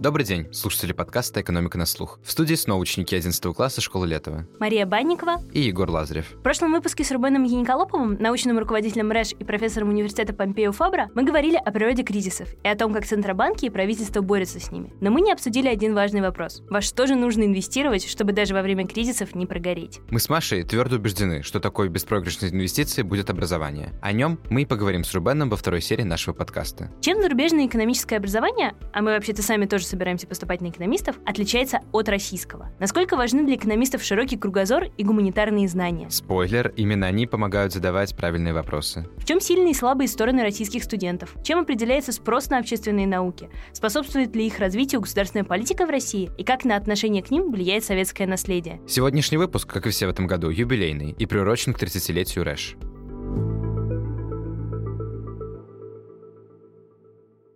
Добрый день, слушатели подкаста «Экономика на слух». В студии снова ученики 11 класса школы Летова. Мария Банникова и Егор Лазарев. В прошлом выпуске с Рубеном Яниколоповым, научным руководителем РЭШ и профессором университета Помпео Фабра, мы говорили о природе кризисов и о том, как Центробанки и правительство борются с ними. Но мы не обсудили один важный вопрос. Во что же нужно инвестировать, чтобы даже во время кризисов не прогореть? Мы с Машей твердо убеждены, что такой беспроигрышной инвестицией будет образование. О нем мы и поговорим с Рубеном во второй серии нашего подкаста. Чем зарубежное экономическое образование, а мы вообще-то сами тоже собираемся поступать на экономистов отличается от российского? Насколько важны для экономистов широкий кругозор и гуманитарные знания? Спойлер, именно они помогают задавать правильные вопросы. В чем сильные и слабые стороны российских студентов? Чем определяется спрос на общественные науки? Способствует ли их развитию государственная политика в России? И как на отношение к ним влияет советское наследие? Сегодняшний выпуск, как и все в этом году, юбилейный и приурочен к 30-летию РЭШ.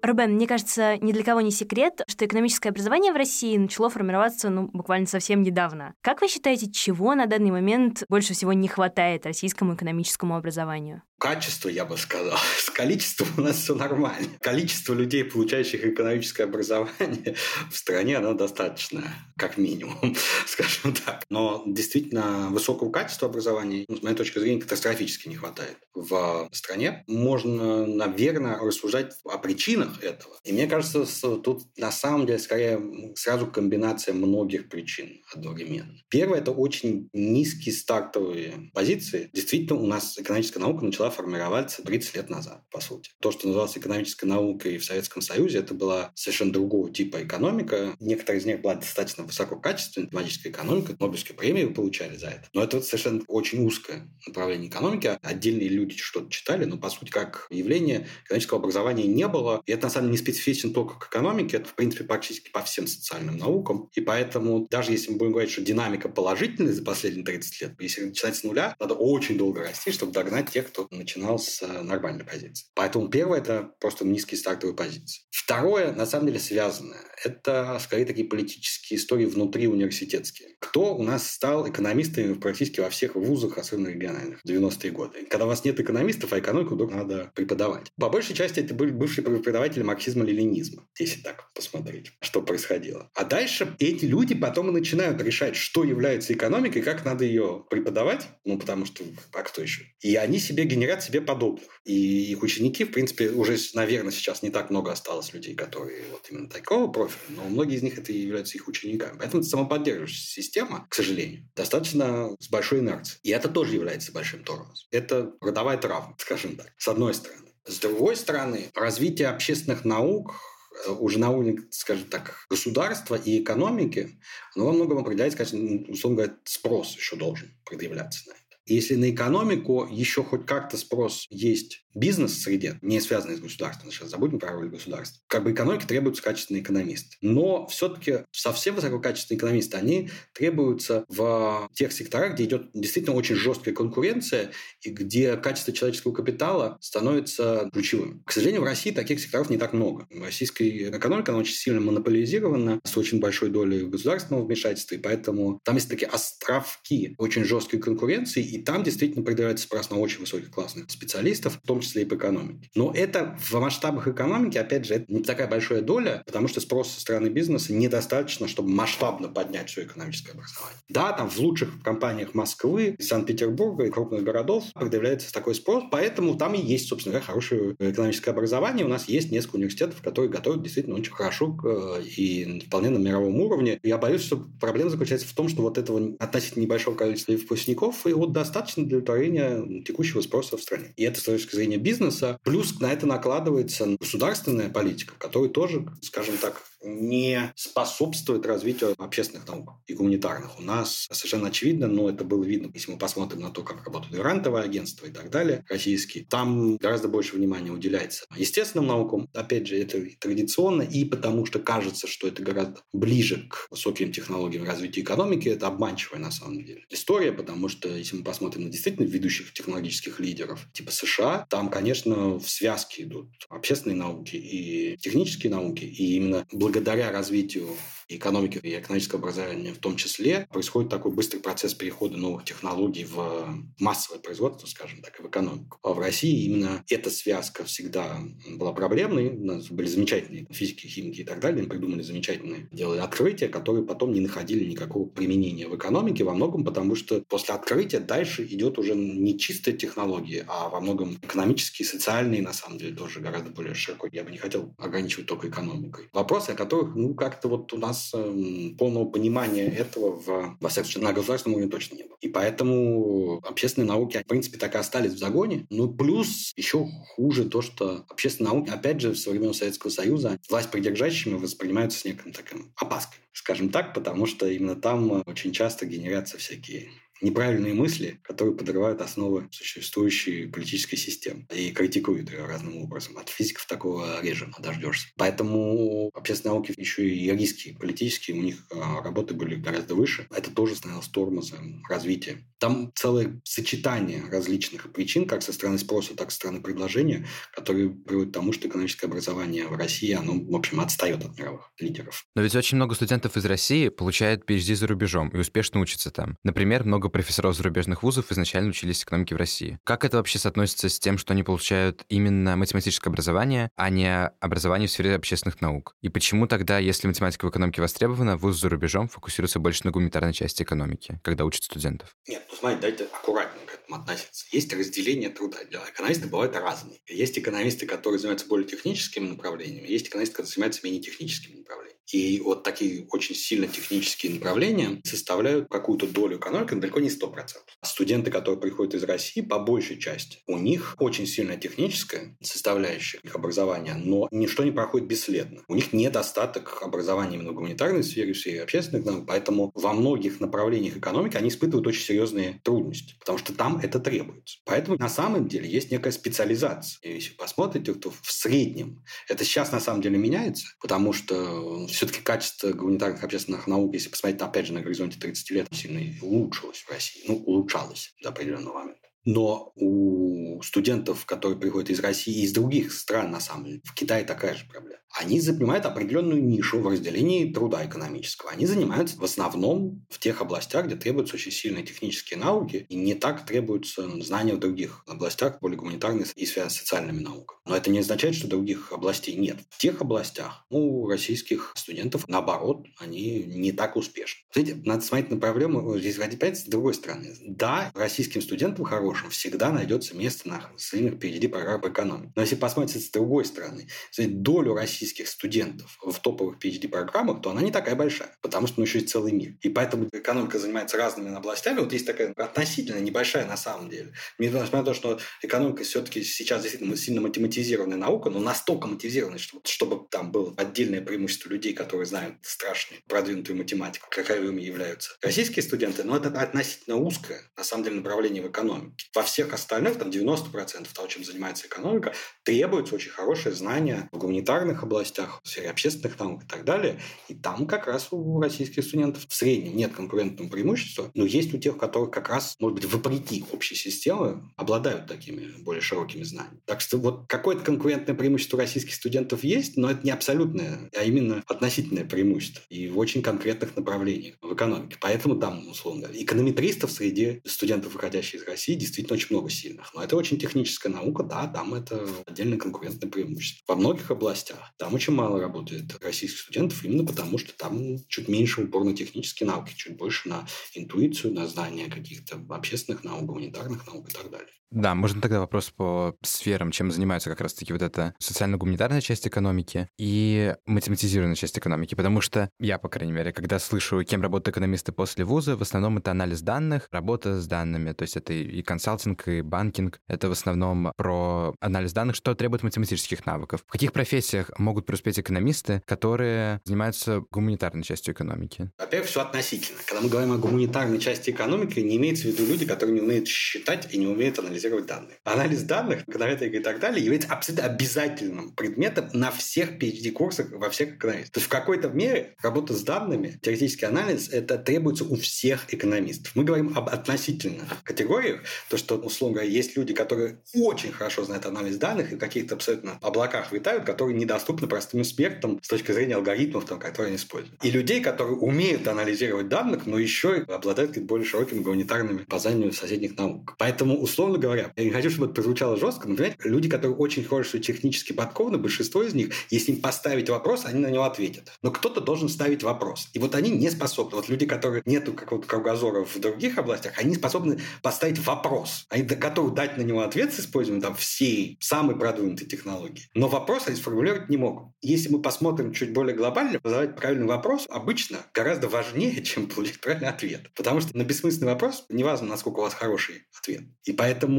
Рубен, мне кажется, ни для кого не секрет, что экономическое образование в России начало формироваться ну, буквально совсем недавно. Как вы считаете, чего на данный момент больше всего не хватает российскому экономическому образованию? Качество, я бы сказал. С количеством у нас все нормально. Количество людей, получающих экономическое образование в стране, оно достаточно, как минимум, скажем так. Но действительно высокого качества образования, ну, с моей точки зрения, катастрофически не хватает в стране. Можно, наверное, рассуждать о причинах этого. И мне кажется, тут на самом деле скорее сразу комбинация многих причин одновременно. Первое – это очень низкие стартовые позиции. Действительно, у нас экономическая наука начала формироваться 30 лет назад, по сути. То, что называлось экономической наукой в Советском Союзе, это была совершенно другого типа экономика. Некоторые из них была достаточно высококачественная математическая экономика. Нобелевские премии получали за это. Но это совершенно очень узкое направление экономики. Отдельные люди что-то читали, но, по сути, как явление экономического образования не было. И это, на самом деле, не специфично только к экономике. Это, в принципе, практически по всем социальным наукам. И поэтому, даже если мы будем говорить, что динамика положительная за последние 30 лет, если начинать с нуля, надо очень долго расти, чтобы догнать тех, кто начинал с э, нормальной позиции. Поэтому первое – это просто низкие стартовые позиции. Второе, на самом деле, связанное. Это, скорее, такие политические истории внутри университетские. Кто у нас стал экономистами практически во всех вузах, особенно региональных, в 90-е годы? Когда у вас нет экономистов, а экономику вдруг надо преподавать. По большей части это были бывшие преподаватели марксизма-ленинизма, если так посмотреть, что происходило. А дальше эти люди потом и начинают решать, что является экономикой, как надо ее преподавать, ну, потому что, а кто еще? И они себе генерируют говорят себе подобных. И их ученики, в принципе, уже, наверное, сейчас не так много осталось людей, которые вот именно такого профиля, но многие из них это и являются их учениками. Поэтому это самоподдерживающая система, к сожалению, достаточно с большой инерцией. И это тоже является большим тормозом. Это родовая травма, скажем так, с одной стороны. С другой стороны, развитие общественных наук э, уже на уровне, скажем так, государства и экономики, оно во многом определяется, конечно, условно говоря, спрос еще должен предъявляться на это. Если на экономику еще хоть как-то спрос есть бизнес-среде, не связанной с государством, сейчас забудем про роль государства, как бы экономике требуются качественные экономисты. Но все-таки совсем высококачественные экономисты, они требуются в тех секторах, где идет действительно очень жесткая конкуренция и где качество человеческого капитала становится ключевым. К сожалению, в России таких секторов не так много. Российская экономика, она очень сильно монополизирована, с очень большой долей государственного вмешательства, и поэтому там есть такие островки очень жесткой конкуренции, и там действительно предъявляется спрос на очень высоких классных специалистов, в том числе и по экономике. Но это в масштабах экономики, опять же, это не такая большая доля, потому что спрос со стороны бизнеса недостаточно, чтобы масштабно поднять все экономическое образование. Да, там в лучших компаниях Москвы, Санкт-Петербурга и крупных городов предъявляется такой спрос, поэтому там и есть, собственно говоря, хорошее экономическое образование. У нас есть несколько университетов, которые готовят действительно очень хорошо э, и вполне на мировом уровне. Я боюсь, что проблема заключается в том, что вот этого относительно небольшого количества выпускников его достаточно для удовлетворения текущего спроса в стране. И это с точки зрения бизнеса. Плюс на это накладывается государственная политика, которая тоже, скажем так, не способствует развитию общественных наук и гуманитарных. У нас совершенно очевидно, но это было видно, если мы посмотрим на то, как работают грантовые агентства и так далее, российские, там гораздо больше внимания уделяется естественным наукам. Опять же, это традиционно, и потому что кажется, что это гораздо ближе к высоким технологиям развития экономики, это обманчивая на самом деле история, потому что если мы посмотрим на действительно ведущих технологических лидеров, типа США, там, конечно, в связке идут общественные науки и технические науки, и именно благодаря развитию экономики и экономического образования в том числе, происходит такой быстрый процесс перехода новых технологий в массовое производство, скажем так, и в экономику. А в России именно эта связка всегда была проблемной. У нас были замечательные физики, химики и так далее, придумали замечательные, делали открытия, которые потом не находили никакого применения в экономике, во многом потому, что после открытия дальше идет уже не чистая технология, а во многом экономические, социальные, на самом деле, тоже гораздо более широко. Я бы не хотел ограничивать только экономикой. Вопросы, о которых, ну, как-то вот у нас э, полного понимания этого в, во всяком случае, на государственном уровне точно не было. И поэтому общественные науки, в принципе, так и остались в загоне. Ну, плюс еще хуже то, что общественные науки, опять же, в современном Советского Союза власть придержащими воспринимаются с неким таким опаской, скажем так, потому что именно там очень часто генерятся всякие неправильные мысли, которые подрывают основы существующей политической системы и критикуют ее разным образом. От физиков такого режима дождешься. Поэтому общественные науки еще и риски политические, у них а, работы были гораздо выше. Это тоже становилось тормозом развития. Там целое сочетание различных причин, как со стороны спроса, так и со стороны предложения, которые приводят к тому, что экономическое образование в России, оно, в общем, отстает от мировых лидеров. Но ведь очень много студентов из России получают PhD за рубежом и успешно учатся там. Например, много профессоров зарубежных вузов изначально учились экономике в России. Как это вообще соотносится с тем, что они получают именно математическое образование, а не образование в сфере общественных наук? И почему тогда, если математика в экономике востребована, вуз за рубежом фокусируется больше на гуманитарной части экономики, когда учат студентов? Нет, ну смотрите, давайте аккуратнее к этому относиться. Есть разделение труда. Экономисты бывают разные. Есть экономисты, которые занимаются более техническими направлениями, есть экономисты, которые занимаются менее техническими направлениями. И вот такие очень сильно технические направления составляют какую-то долю экономики, но далеко не 100%. Студенты, которые приходят из России, по большей части, у них очень сильно техническая составляющая их образования, но ничто не проходит бесследно. У них недостаток образования именно в гуманитарной сфере, в сфере общественных наук, поэтому во многих направлениях экономики они испытывают очень серьезные трудности, потому что там это требуется. Поэтому на самом деле есть некая специализация. И если посмотрите, то в среднем это сейчас на самом деле меняется, потому что все-таки качество гуманитарных общественных наук, если посмотреть, опять же, на горизонте 30 лет, сильно улучшилось в России. Ну, улучшалось до определенного момента. Но у студентов, которые приходят из России и из других стран, на самом деле, в Китае такая же проблема они занимают определенную нишу в разделении труда экономического. Они занимаются в основном в тех областях, где требуются очень сильные технические науки, и не так требуются знания в других областях, более гуманитарных и связанных с социальными науками. Но это не означает, что других областей нет. В тех областях у российских студентов, наоборот, они не так успешны. Смотрите, надо смотреть на проблему здесь опять с другой стороны. Да, российским студентам хорошим всегда найдется место на своих PhD программах по экономике. Но если посмотреть с другой стороны, долю российских студентов в топовых PhD-программах, то она не такая большая, потому что ну, еще есть целый мир. И поэтому экономика занимается разными областями. Вот есть такая относительно небольшая на самом деле. Несмотря на то, что экономика все-таки сейчас действительно сильно математизированная наука, но настолько математизированная, чтобы, чтобы там было отдельное преимущество людей, которые знают страшную продвинутую математику, каковыми являются российские студенты, но это относительно узкое, на самом деле, направление в экономике. Во всех остальных, там 90% того, чем занимается экономика, требуется очень хорошее знание в гуманитарных областях, в сфере общественных наук и так далее. И там как раз у российских студентов в среднем нет конкурентного преимущества, но есть у тех, которых как раз, может быть, вопреки общей системе, обладают такими более широкими знаниями. Так что вот какое-то конкурентное преимущество российских студентов есть, но это не абсолютное, а именно относительное преимущество. И в очень конкретных направлениях в экономике. Поэтому там, условно, эконометристов среди студентов, выходящих из России, действительно очень много сильных. Но это очень техническая наука, да, там это отдельное конкурентное преимущество. Во многих областях там очень мало работает российских студентов, именно потому что там чуть меньше упор на технические науки, чуть больше на интуицию, на знание каких-то общественных наук, гуманитарных наук и так далее. Да, можно тогда вопрос по сферам, чем занимаются как раз-таки вот эта социально-гуманитарная часть экономики и математизированная часть экономики, потому что я, по крайней мере, когда слышу, кем работают экономисты после вуза, в основном это анализ данных, работа с данными, то есть это и консалтинг, и банкинг, это в основном про анализ данных, что требует математических навыков. В каких профессиях могут преуспеть экономисты, которые занимаются гуманитарной частью экономики? Во-первых, все относительно. Когда мы говорим о гуманитарной части экономики, не имеется в виду люди, которые не умеют считать и не умеют анализировать анализировать данные. Анализ данных, эконометрика и так далее является абсолютно обязательным предметом на всех PhD-курсах во всех экономистах. То есть в какой-то мере работа с данными, теоретический анализ, это требуется у всех экономистов. Мы говорим об относительных категориях, То, что, условно говоря, есть люди, которые очень хорошо знают анализ данных и в каких-то абсолютно облаках витают, которые недоступны простым экспертам с точки зрения алгоритмов, там, которые они используют. И людей, которые умеют анализировать данных, но еще и обладают более широкими гуманитарными познаниями соседних наук. Поэтому, условно говоря, я не хочу, чтобы это прозвучало жестко, но, понимаете, люди, которые очень хорошо технически подкованы, большинство из них, если им поставить вопрос, они на него ответят. Но кто-то должен ставить вопрос. И вот они не способны. Вот люди, которые нету какого-то кругозора в других областях, они способны поставить вопрос. Они готовы дать на него ответ с использованием там всей самой продвинутой технологии. Но вопрос они сформулировать не могут. Если мы посмотрим чуть более глобально, задавать правильный вопрос обычно гораздо важнее, чем получить правильный ответ. Потому что на бессмысленный вопрос неважно, насколько у вас хороший ответ. И поэтому,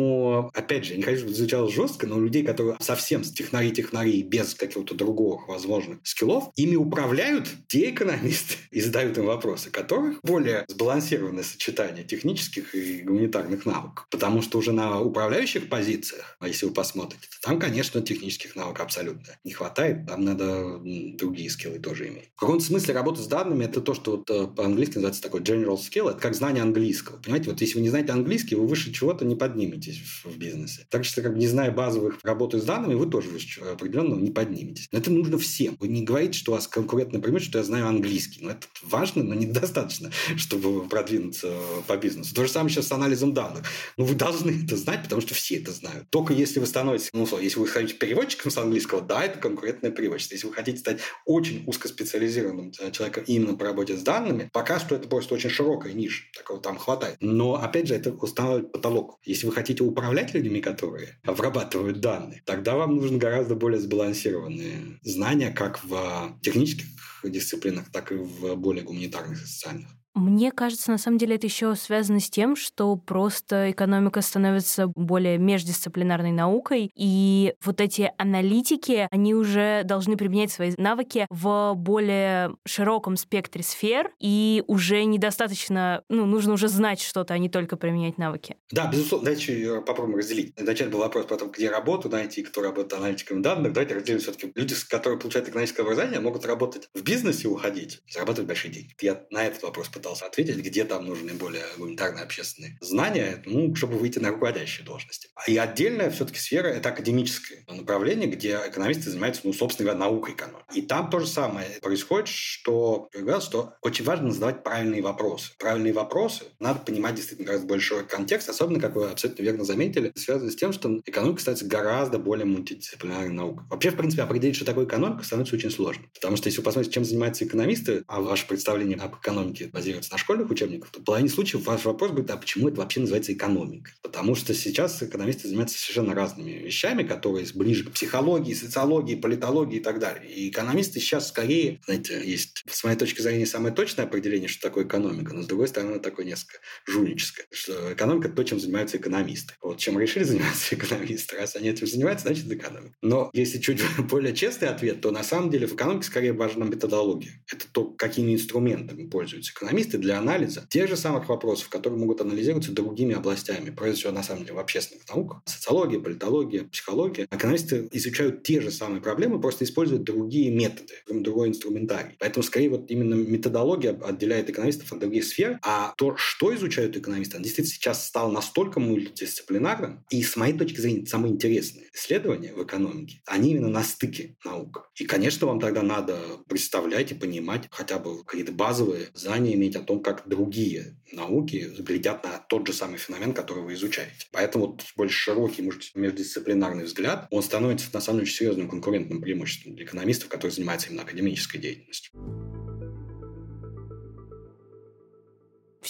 опять же, я не хочу, чтобы звучало жестко, но у людей, которые совсем с технари-технари без какого-то другого возможных скиллов, ими управляют те экономисты и задают им вопросы, которых более сбалансированное сочетание технических и гуманитарных навыков. Потому что уже на управляющих позициях, а если вы посмотрите, то там, конечно, технических навыков абсолютно не хватает. Там надо другие скиллы тоже иметь. В каком-то смысле работа с данными – это то, что вот э, по-английски называется такой general skill. Это как знание английского. Понимаете, вот если вы не знаете английский, вы выше чего-то не подниметесь в бизнесе. Так что, как не зная базовых работы с данными, вы тоже выше определенного не подниметесь. Но это нужно всем. Вы не говорите, что у вас конкурентное преимущество, что я знаю английский. Но это важно, но недостаточно, чтобы продвинуться по бизнесу. То же самое сейчас с анализом данных. Ну, вы должны это знать, потому что все это знают. Только если вы становитесь, ну, если вы хотите переводчиком с английского, да, это конкурентное преимущество. Если вы хотите стать очень узкоспециализированным человеком именно по работе с данными, пока что это просто очень широкая ниша. Такого там хватает. Но, опять же, это устанавливает потолок. Если вы хотите управлять людьми, которые обрабатывают данные, тогда вам нужны гораздо более сбалансированные знания как в технических дисциплинах, так и в более гуманитарных и социальных. Мне кажется, на самом деле это еще связано с тем, что просто экономика становится более междисциплинарной наукой, и вот эти аналитики, они уже должны применять свои навыки в более широком спектре сфер, и уже недостаточно, ну, нужно уже знать что-то, а не только применять навыки. Да, безусловно. Давайте попробуем разделить. Вначале был вопрос потом, где работу найти, кто работает аналитиком данных. Давайте разделим все-таки. Люди, которые получают экономическое образование, могут работать в бизнесе, уходить, зарабатывать большие деньги. Я на этот вопрос пытался ответить, где там нужны более гуманитарные общественные знания, ну, чтобы выйти на руководящие должности. И отдельная все-таки сфера – это академическое направление, где экономисты занимаются, ну, собственно говоря, наукой экономики. И там то же самое происходит, что, что очень важно задавать правильные вопросы. Правильные вопросы надо понимать действительно гораздо большой контекст, особенно, как вы абсолютно верно заметили, связано с тем, что экономика становится гораздо более мультидисциплинарной наукой. Вообще, в принципе, определить, что такое экономика, становится очень сложно. Потому что если вы посмотрите, чем занимаются экономисты, а ваше представление об экономике базируется на школьных учебниках, то в половине случаев ваш вопрос будет, а почему это вообще называется экономика? Потому что сейчас экономисты занимаются совершенно разными вещами, которые ближе к психологии, социологии, политологии и так далее. И экономисты сейчас скорее, знаете, есть с моей точки зрения самое точное определение, что такое экономика, но с другой стороны такое несколько жульническое, что экономика – то, чем занимаются экономисты. Вот чем решили заниматься экономисты, раз они этим занимаются, значит экономика. Но если чуть более честный ответ, то на самом деле в экономике скорее важна методология. Это то, какими инструментами пользуются экономисты для анализа тех же самых вопросов, которые могут анализироваться другими областями, прежде всего, на самом деле, в общественных науках. Социология, политология, психология. Экономисты изучают те же самые проблемы, просто используют другие методы, другой инструментарий. Поэтому, скорее, вот именно методология отделяет экономистов от других сфер, а то, что изучают экономисты, действительно сейчас стало настолько мультидисциплинарным, и, с моей точки зрения, самые интересные исследования в экономике, они именно на стыке наук. И, конечно, вам тогда надо представлять и понимать хотя бы какие-то базовые знания иметь о том, как другие науки глядят на тот же самый феномен, который вы изучаете. Поэтому вот больше широкий междисциплинарный взгляд, он становится на самом деле серьезным конкурентным преимуществом для экономистов, которые занимаются именно академической деятельностью.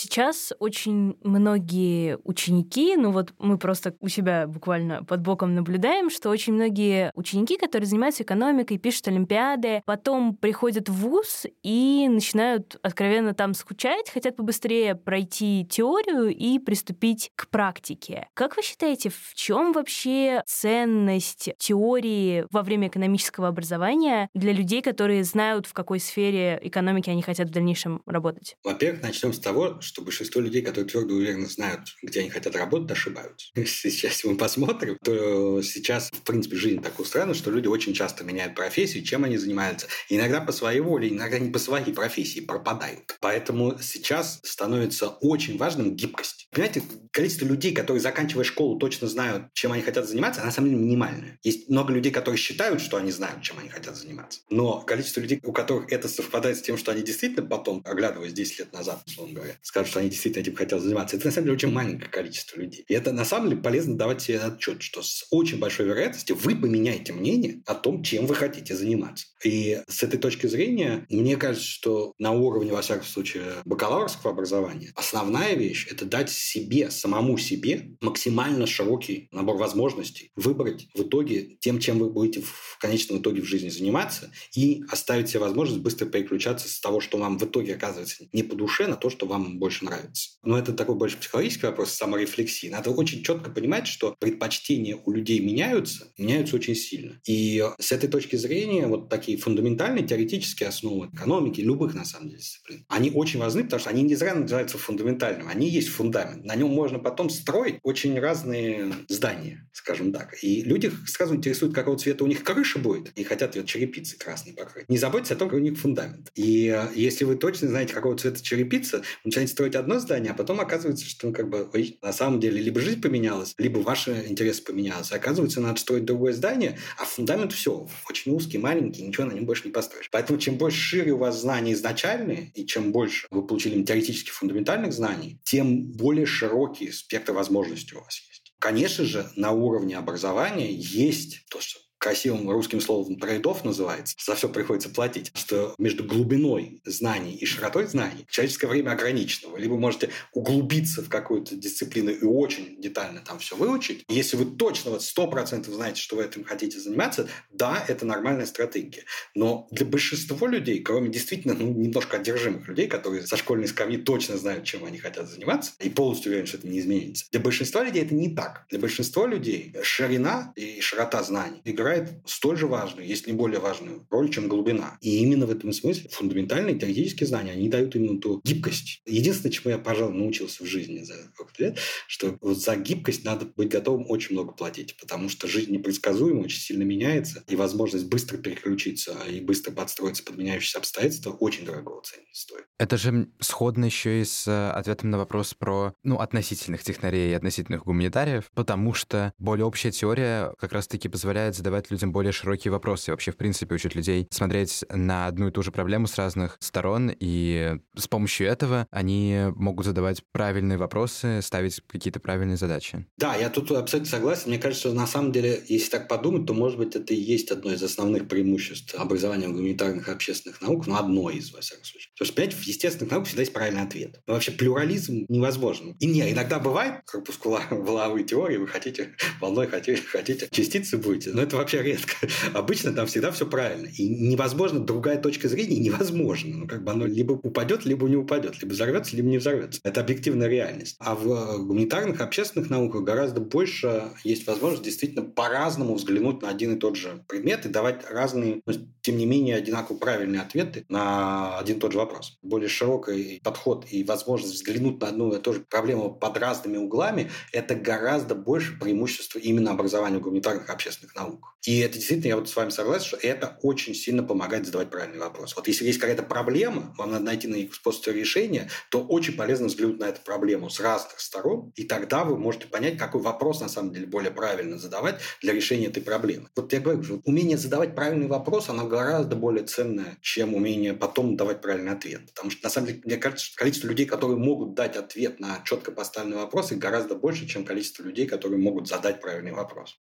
Сейчас очень многие ученики, ну вот мы просто у себя буквально под боком наблюдаем, что очень многие ученики, которые занимаются экономикой, пишут олимпиады, потом приходят в ВУЗ и начинают откровенно там скучать, хотят побыстрее пройти теорию и приступить к практике. Как вы считаете, в чем вообще ценность теории во время экономического образования для людей, которые знают, в какой сфере экономики они хотят в дальнейшем работать? Во-первых, начнем с того, что большинство людей, которые твердо уверенно знают, где они хотят работать, ошибаются. Сейчас мы посмотрим, то сейчас, в принципе, жизнь так устроена, что люди очень часто меняют профессию, чем они занимаются. Иногда по своей воле, иногда не по своей профессии пропадают. Поэтому сейчас становится очень важным гибкость. Понимаете, количество людей, которые, заканчивая школу, точно знают, чем они хотят заниматься, на самом деле минимальное. Есть много людей, которые считают, что они знают, чем они хотят заниматься. Но количество людей, у которых это совпадает с тем, что они действительно потом, оглядываясь 10 лет назад, условно говоря, скажут, что они действительно этим хотят заниматься, это на самом деле очень маленькое количество людей. И это на самом деле полезно давать себе отчет, что с очень большой вероятностью вы поменяете мнение о том, чем вы хотите заниматься. И с этой точки зрения, мне кажется, что на уровне, во всяком случае, бакалаврского образования основная вещь – это дать себе, самому себе максимально широкий набор возможностей выбрать в итоге тем, чем вы будете в конечном итоге в жизни заниматься, и оставить себе возможность быстро переключаться с того, что вам в итоге оказывается не по душе, на то, что вам больше нравится. Но это такой больше психологический вопрос саморефлексии. Надо очень четко понимать, что предпочтения у людей меняются, меняются очень сильно. И с этой точки зрения вот такие фундаментальные теоретические основы экономики, любых на самом деле дисциплин, они очень важны, потому что они не зря называются фундаментальными. Они есть фундамент. На нем можно потом строить очень разные здания, скажем так. И люди сразу интересуют, какого цвета у них крыша будет, и хотят ее черепицей красной покрыть. Не заботьтесь о том, какой у них фундамент. И если вы точно знаете, какого цвета черепица, вы начинаете строить одно здание, а потом оказывается, что как бы, ой, на самом деле либо жизнь поменялась, либо ваши интересы поменялись. Оказывается, надо строить другое здание, а фундамент все очень узкий, маленький, ничего на нем больше не построишь. Поэтому чем больше шире у вас знания изначальные, и чем больше вы получили теоретических фундаментальных знаний, тем более широкий спектр возможностей у вас есть. Конечно же, на уровне образования есть то, что красивым русским словом трейдов называется, за все приходится платить, что между глубиной знаний и широтой знаний человеческое время ограничено. Вы либо можете углубиться в какую-то дисциплину и очень детально там все выучить. Если вы точно вот сто процентов знаете, что вы этим хотите заниматься, да, это нормальная стратегия. Но для большинства людей, кроме действительно ну, немножко одержимых людей, которые со школьной скамьи точно знают, чем они хотят заниматься, и полностью уверены, что это не изменится, для большинства людей это не так. Для большинства людей ширина и широта знаний играют играет столь же важную, если не более важную роль, чем глубина. И именно в этом смысле фундаментальные теоретические знания, они дают именно ту гибкость. Единственное, чему я, пожалуй, научился в жизни за сколько лет, что вот за гибкость надо быть готовым очень много платить, потому что жизнь непредсказуема, очень сильно меняется, и возможность быстро переключиться и быстро подстроиться под меняющиеся обстоятельства очень дорого ценить стоит. Это же сходно еще и с э, ответом на вопрос про ну, относительных технарей и относительных гуманитариев, потому что более общая теория как раз-таки позволяет задавать задавать людям более широкие вопросы. Вообще, в принципе, учит людей смотреть на одну и ту же проблему с разных сторон. И с помощью этого они могут задавать правильные вопросы, ставить какие-то правильные задачи. Да, я тут абсолютно согласен. Мне кажется, на самом деле, если так подумать, то, может быть, это и есть одно из основных преимуществ образования в гуманитарных общественных наук, но одно из, во всяком случае. Потому что, понимаете, в естественных науках всегда есть правильный ответ. Но вообще плюрализм невозможен. И не, иногда бывает корпускуловые теории, вы хотите волной, хотите, хотите частицы будете, но это вообще редко. Обычно там всегда все правильно. И невозможно, другая точка зрения невозможно. Ну, как бы оно либо упадет, либо не упадет. Либо взорвется, либо не взорвется. Это объективная реальность. А в э, гуманитарных, общественных науках гораздо больше есть возможность действительно по-разному взглянуть на один и тот же предмет и давать разные, но тем не менее одинаково правильные ответы на один и тот же вопрос. Более широкий подход и возможность взглянуть на одну и ту же проблему под разными углами – это гораздо больше преимущество именно образования гуманитарных общественных наук. И это действительно, я вот с вами согласен, что это очень сильно помогает задавать правильный вопрос. Вот если есть какая-то проблема, вам надо найти на них способ решения, то очень полезно взглянуть на эту проблему с разных сторон, и тогда вы можете понять, какой вопрос на самом деле более правильно задавать для решения этой проблемы. Вот я говорю, что умение задавать правильный вопрос, оно гораздо более ценное, чем умение потом давать правильный ответ. Потому что, на самом деле, мне кажется, что количество людей, которые могут дать ответ на четко поставленный вопрос, их гораздо больше, чем количество людей, которые могут задать правильный вопрос.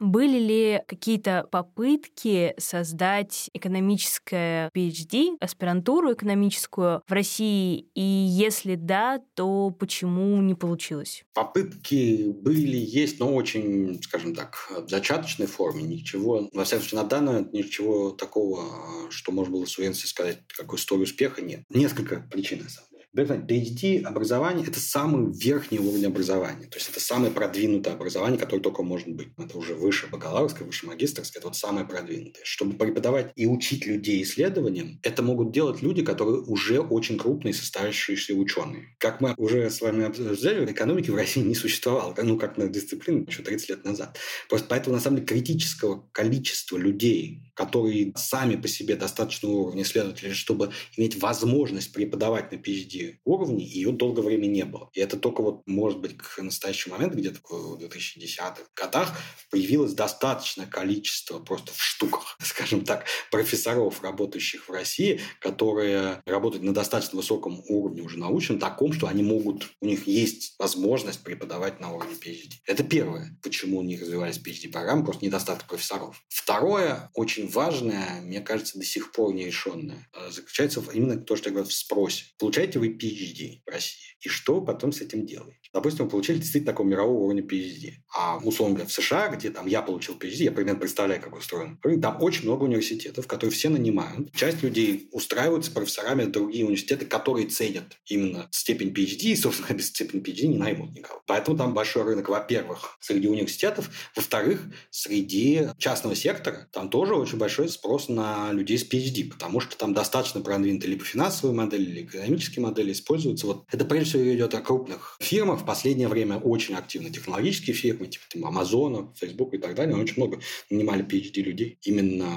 Были ли какие-то попытки создать экономическое PhD, аспирантуру экономическую в России? И если да, то почему не получилось? Попытки были, есть, но очень, скажем так, в зачаточной форме. Ничего, во всяком случае, на данный ничего такого, что можно было с уверенностью сказать, какой историю успеха, нет. Несколько причин, на самом PhD образование – это самый верхний уровень образования. То есть это самое продвинутое образование, которое только может быть. Это уже выше бакалаврское, выше магистрское. Это вот самое продвинутое. Чтобы преподавать и учить людей исследованиям, это могут делать люди, которые уже очень крупные состоящиеся ученые. Как мы уже с вами обсуждали, экономики в России не существовало, ну, как на дисциплину еще 30 лет назад. Просто поэтому, на самом деле, критического количества людей, которые сами по себе достаточного уровня исследователей, чтобы иметь возможность преподавать на PhD уровне, ее долгое время не было. И это только вот, может быть, к настоящему моменту, где-то в 2010-х годах, появилось достаточное количество просто в штуках, скажем так, профессоров, работающих в России, которые работают на достаточно высоком уровне уже научном, таком, что они могут, у них есть возможность преподавать на уровне PhD. Это первое, почему у них развивались PhD-программы, просто недостаток профессоров. Второе, очень важное, мне кажется, до сих пор нерешенное, э, заключается именно то, что я говорю, в спросе. Получаете вы PhD в России, и что вы потом с этим делаете? Допустим, вы получили действительно такого мирового уровня PhD. А условно говоря, в США, где там я получил PhD, я примерно представляю, как устроен. Там очень много университетов, которые все нанимают. Часть людей устраиваются профессорами другие университеты, которые ценят именно степень PhD, и, собственно, без степени PhD не наймут никого. Поэтому там большой рынок, во-первых, среди университетов, во-вторых, среди частного сектора там тоже очень большой спрос на людей с PhD, потому что там достаточно продвинутые либо финансовые модели, либо экономические модели используются. Вот это прежде всего идет о крупных фирмах. В последнее время очень активно технологические фирмы, типа там, Amazon, Facebook и так далее, очень много нанимали PhD людей именно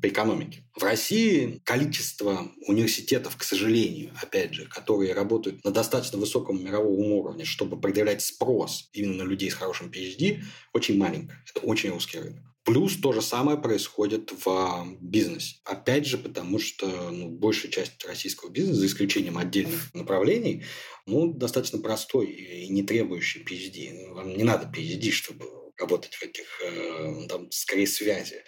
по экономике. В России количество университетов, к сожалению, опять же, которые работают на достаточно высоком мировом уровне, чтобы предъявлять спрос именно на людей с хорошим PhD, очень маленькое. Это очень узкий рынок. Плюс то же самое происходит в бизнесе. Опять же, потому что ну, большая часть российского бизнеса, за исключением отдельных направлений, ну, достаточно простой и не требующий PhD. Вам не надо PhD, чтобы работать в этих, э, там, скорее, связи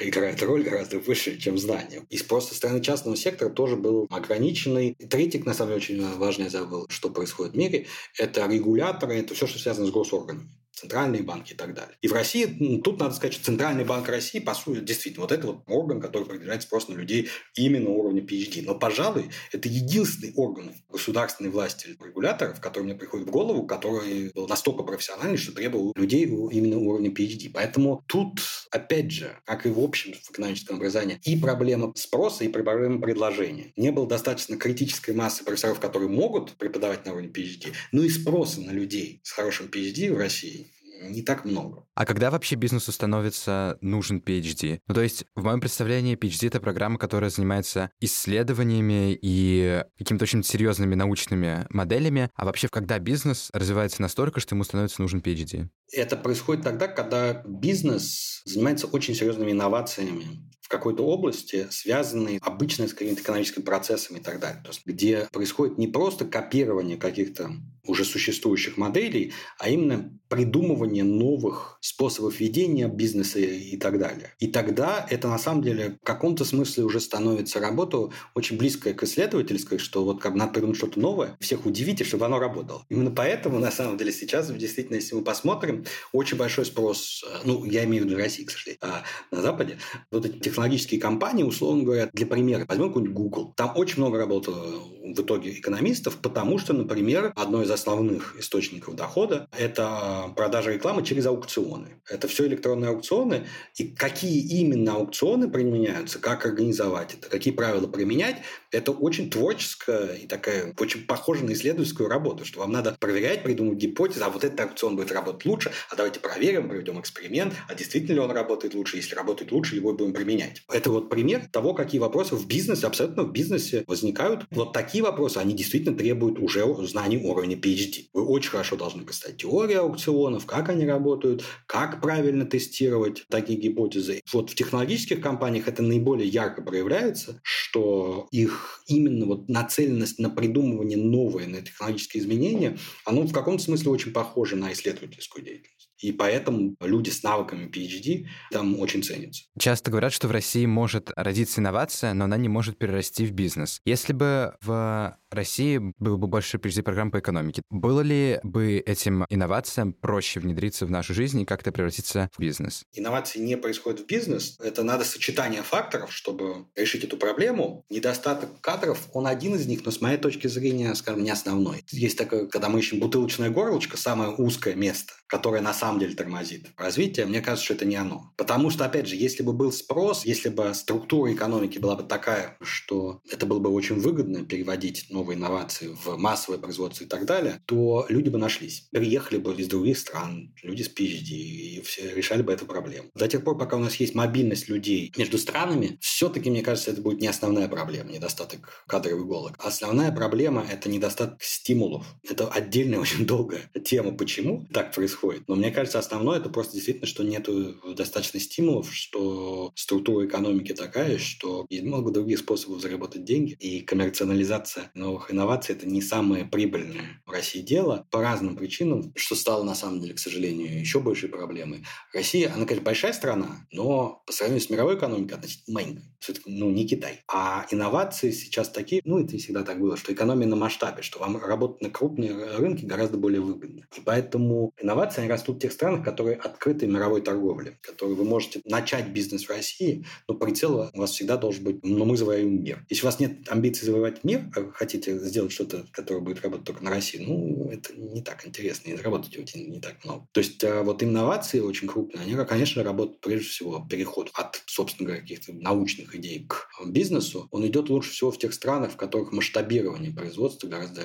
играет роль гораздо выше, чем знания. И спрос со стороны частного сектора тоже был ограниченный. И третий, на самом деле, очень важный забыл, что происходит в мире, это регуляторы, это все, что связано с госорганами центральные банки и так далее. И в России, тут надо сказать, что Центральный банк России, по сути, действительно, вот это вот орган, который определяет спрос на людей именно уровня PhD. Но, пожалуй, это единственный орган государственной власти регуляторов, который мне приходит в голову, который был настолько профессиональный, что требовал людей именно уровня PhD. Поэтому тут, опять же, как и в общем в экономическом образовании, и проблема спроса, и проблема предложения. Не было достаточно критической массы профессоров, которые могут преподавать на уровне PhD, но и спроса на людей с хорошим PhD в России не так много. А когда вообще бизнесу становится нужен PhD? Ну, то есть, в моем представлении, PhD — это программа, которая занимается исследованиями и какими-то очень серьезными научными моделями. А вообще, когда бизнес развивается настолько, что ему становится нужен PhD? Это происходит тогда, когда бизнес занимается очень серьезными инновациями в какой-то области, связанные обычно с какими-то экономическими процессами и так далее. То есть, где происходит не просто копирование каких-то уже существующих моделей, а именно придумывание новых способов ведения бизнеса и так далее. И тогда это на самом деле в каком-то смысле уже становится работа очень близкая к исследовательской, что вот как надо придумать что-то новое, всех удивите, чтобы оно работало. Именно поэтому, на самом деле, сейчас, действительно, если мы посмотрим, очень большой спрос, э, ну, я имею в виду России, к сожалению, а на Западе, вот эти технологические компании, условно говоря, для примера, возьмем какой-нибудь Google. Там очень много работало в итоге экономистов, потому что, например, одно из основных источников дохода – это продажа рекламы через аукционы. Это все электронные аукционы. И какие именно аукционы применяются, как организовать это, какие правила применять, это очень творческая и такая очень похожа на исследовательскую работу, что вам надо проверять, придумать гипотезы, а вот этот аукцион будет работать лучше, а давайте проверим, проведем эксперимент, а действительно ли он работает лучше, если работает лучше, его будем применять. Это вот пример того, какие вопросы в бизнесе, абсолютно в бизнесе возникают. Вот такие вопросы, они действительно требуют уже знаний уровня PhD. Вы очень хорошо должны представить теорию аукционов, как они работают, как правильно тестировать такие гипотезы. Вот в технологических компаниях это наиболее ярко проявляется, что их именно вот нацеленность на придумывание новое, на технологические изменения, оно в каком-то смысле очень похоже на исследовательскую деятельность. И поэтому люди с навыками PhD там очень ценятся. Часто говорят, что в России может родиться инновация, но она не может перерасти в бизнес. Если бы в России было бы больше впереди программ по экономике, было ли бы этим инновациям проще внедриться в нашу жизнь и как-то превратиться в бизнес? Инновации не происходят в бизнес. Это надо сочетание факторов, чтобы решить эту проблему. Недостаток кадров, он один из них, но с моей точки зрения, скажем, не основной. Есть такое, когда мы ищем бутылочное горлышко, самое узкое место, которое на самом деле тормозит развитие, мне кажется, что это не оно. Потому что, опять же, если бы был спрос, если бы структура экономики была бы такая, что это было бы очень выгодно переводить новые инновации в массовое производство и так далее, то люди бы нашлись. Приехали бы из других стран, люди с PhD, и все решали бы эту проблему. До тех пор, пока у нас есть мобильность людей между странами, все-таки, мне кажется, это будет не основная проблема, недостаток кадровых иголок. Основная проблема – это недостаток стимулов. Это отдельная очень долгая тема, почему так происходит. Но мне кажется, основное – это просто действительно, что нет достаточно стимулов, что структура экономики такая, что есть много других способов заработать деньги, и коммерциализация новых инноваций – это не самое прибыльное в России дело по разным причинам, что стало на самом деле, к сожалению, еще большей проблемой. Россия, она, конечно, большая страна, но по сравнению с мировой экономикой относительно маленькая. Все-таки, ну, не Китай. А инновации сейчас такие, ну, это всегда так было, что экономия на масштабе, что вам работать на крупные рынки гораздо более выгодно. И поэтому инновации, они растут в тех странах, которые открыты мировой торговле, которые вы можете начать бизнес в России, но прицел у вас всегда должен быть, но мы завоюем мир. Если у вас нет амбиций завоевать мир, а вы хотите сделать что-то, которое будет работать только на России, ну, это не так интересно, и заработать не, не так много. То есть а, вот инновации очень крупные, они, конечно, работают прежде всего переход от, собственно говоря, каких-то научных идей к бизнесу, он идет лучше всего в тех странах, в которых масштабирование производства гораздо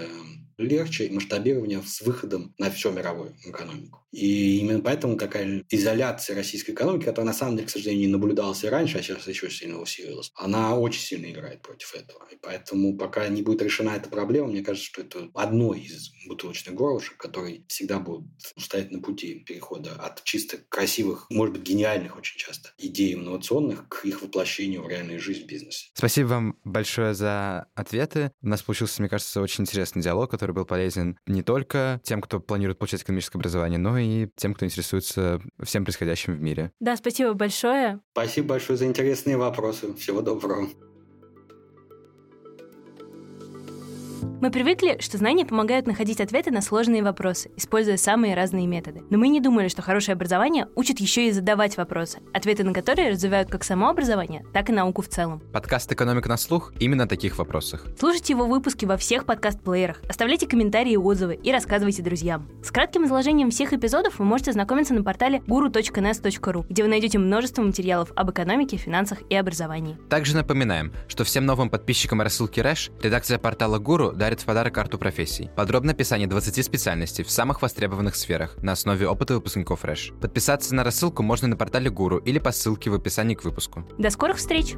легче, масштабирование с выходом на всю мировую экономику. И именно поэтому такая изоляция российской экономики, которая на самом деле, к сожалению, не наблюдалась и раньше, а сейчас еще сильно усилилась, она очень сильно играет против этого. И поэтому пока не будет решена эта проблема, мне кажется, что это одно из бутылочных горлышек, которые всегда будут стоять на пути перехода от чисто красивых, может быть, гениальных очень часто идей инновационных к их воплощению в реальную жизнь в бизнесе. Спасибо вам большое за ответы. У нас получился, мне кажется, очень интересный диалог, который был полезен не только тем, кто планирует получать экономическое образование, но и тем, кто интересуется всем происходящим в мире. Да, спасибо большое. Спасибо большое за интересные вопросы. Всего доброго. Мы привыкли, что знания помогают находить ответы на сложные вопросы, используя самые разные методы. Но мы не думали, что хорошее образование учит еще и задавать вопросы, ответы на которые развивают как само образование, так и науку в целом. Подкаст «Экономика на слух» именно о таких вопросах. Слушайте его выпуски во всех подкаст-плеерах, оставляйте комментарии и отзывы и рассказывайте друзьям. С кратким изложением всех эпизодов вы можете ознакомиться на портале guru.nes.ru, где вы найдете множество материалов об экономике, финансах и образовании. Также напоминаем, что всем новым подписчикам рассылки Рэш редакция портала Гуру дарит в подарок карту профессий. Подробное описание 20 специальностей в самых востребованных сферах на основе опыта выпускников РЭШ. Подписаться на рассылку можно на портале Гуру или по ссылке в описании к выпуску. До скорых встреч!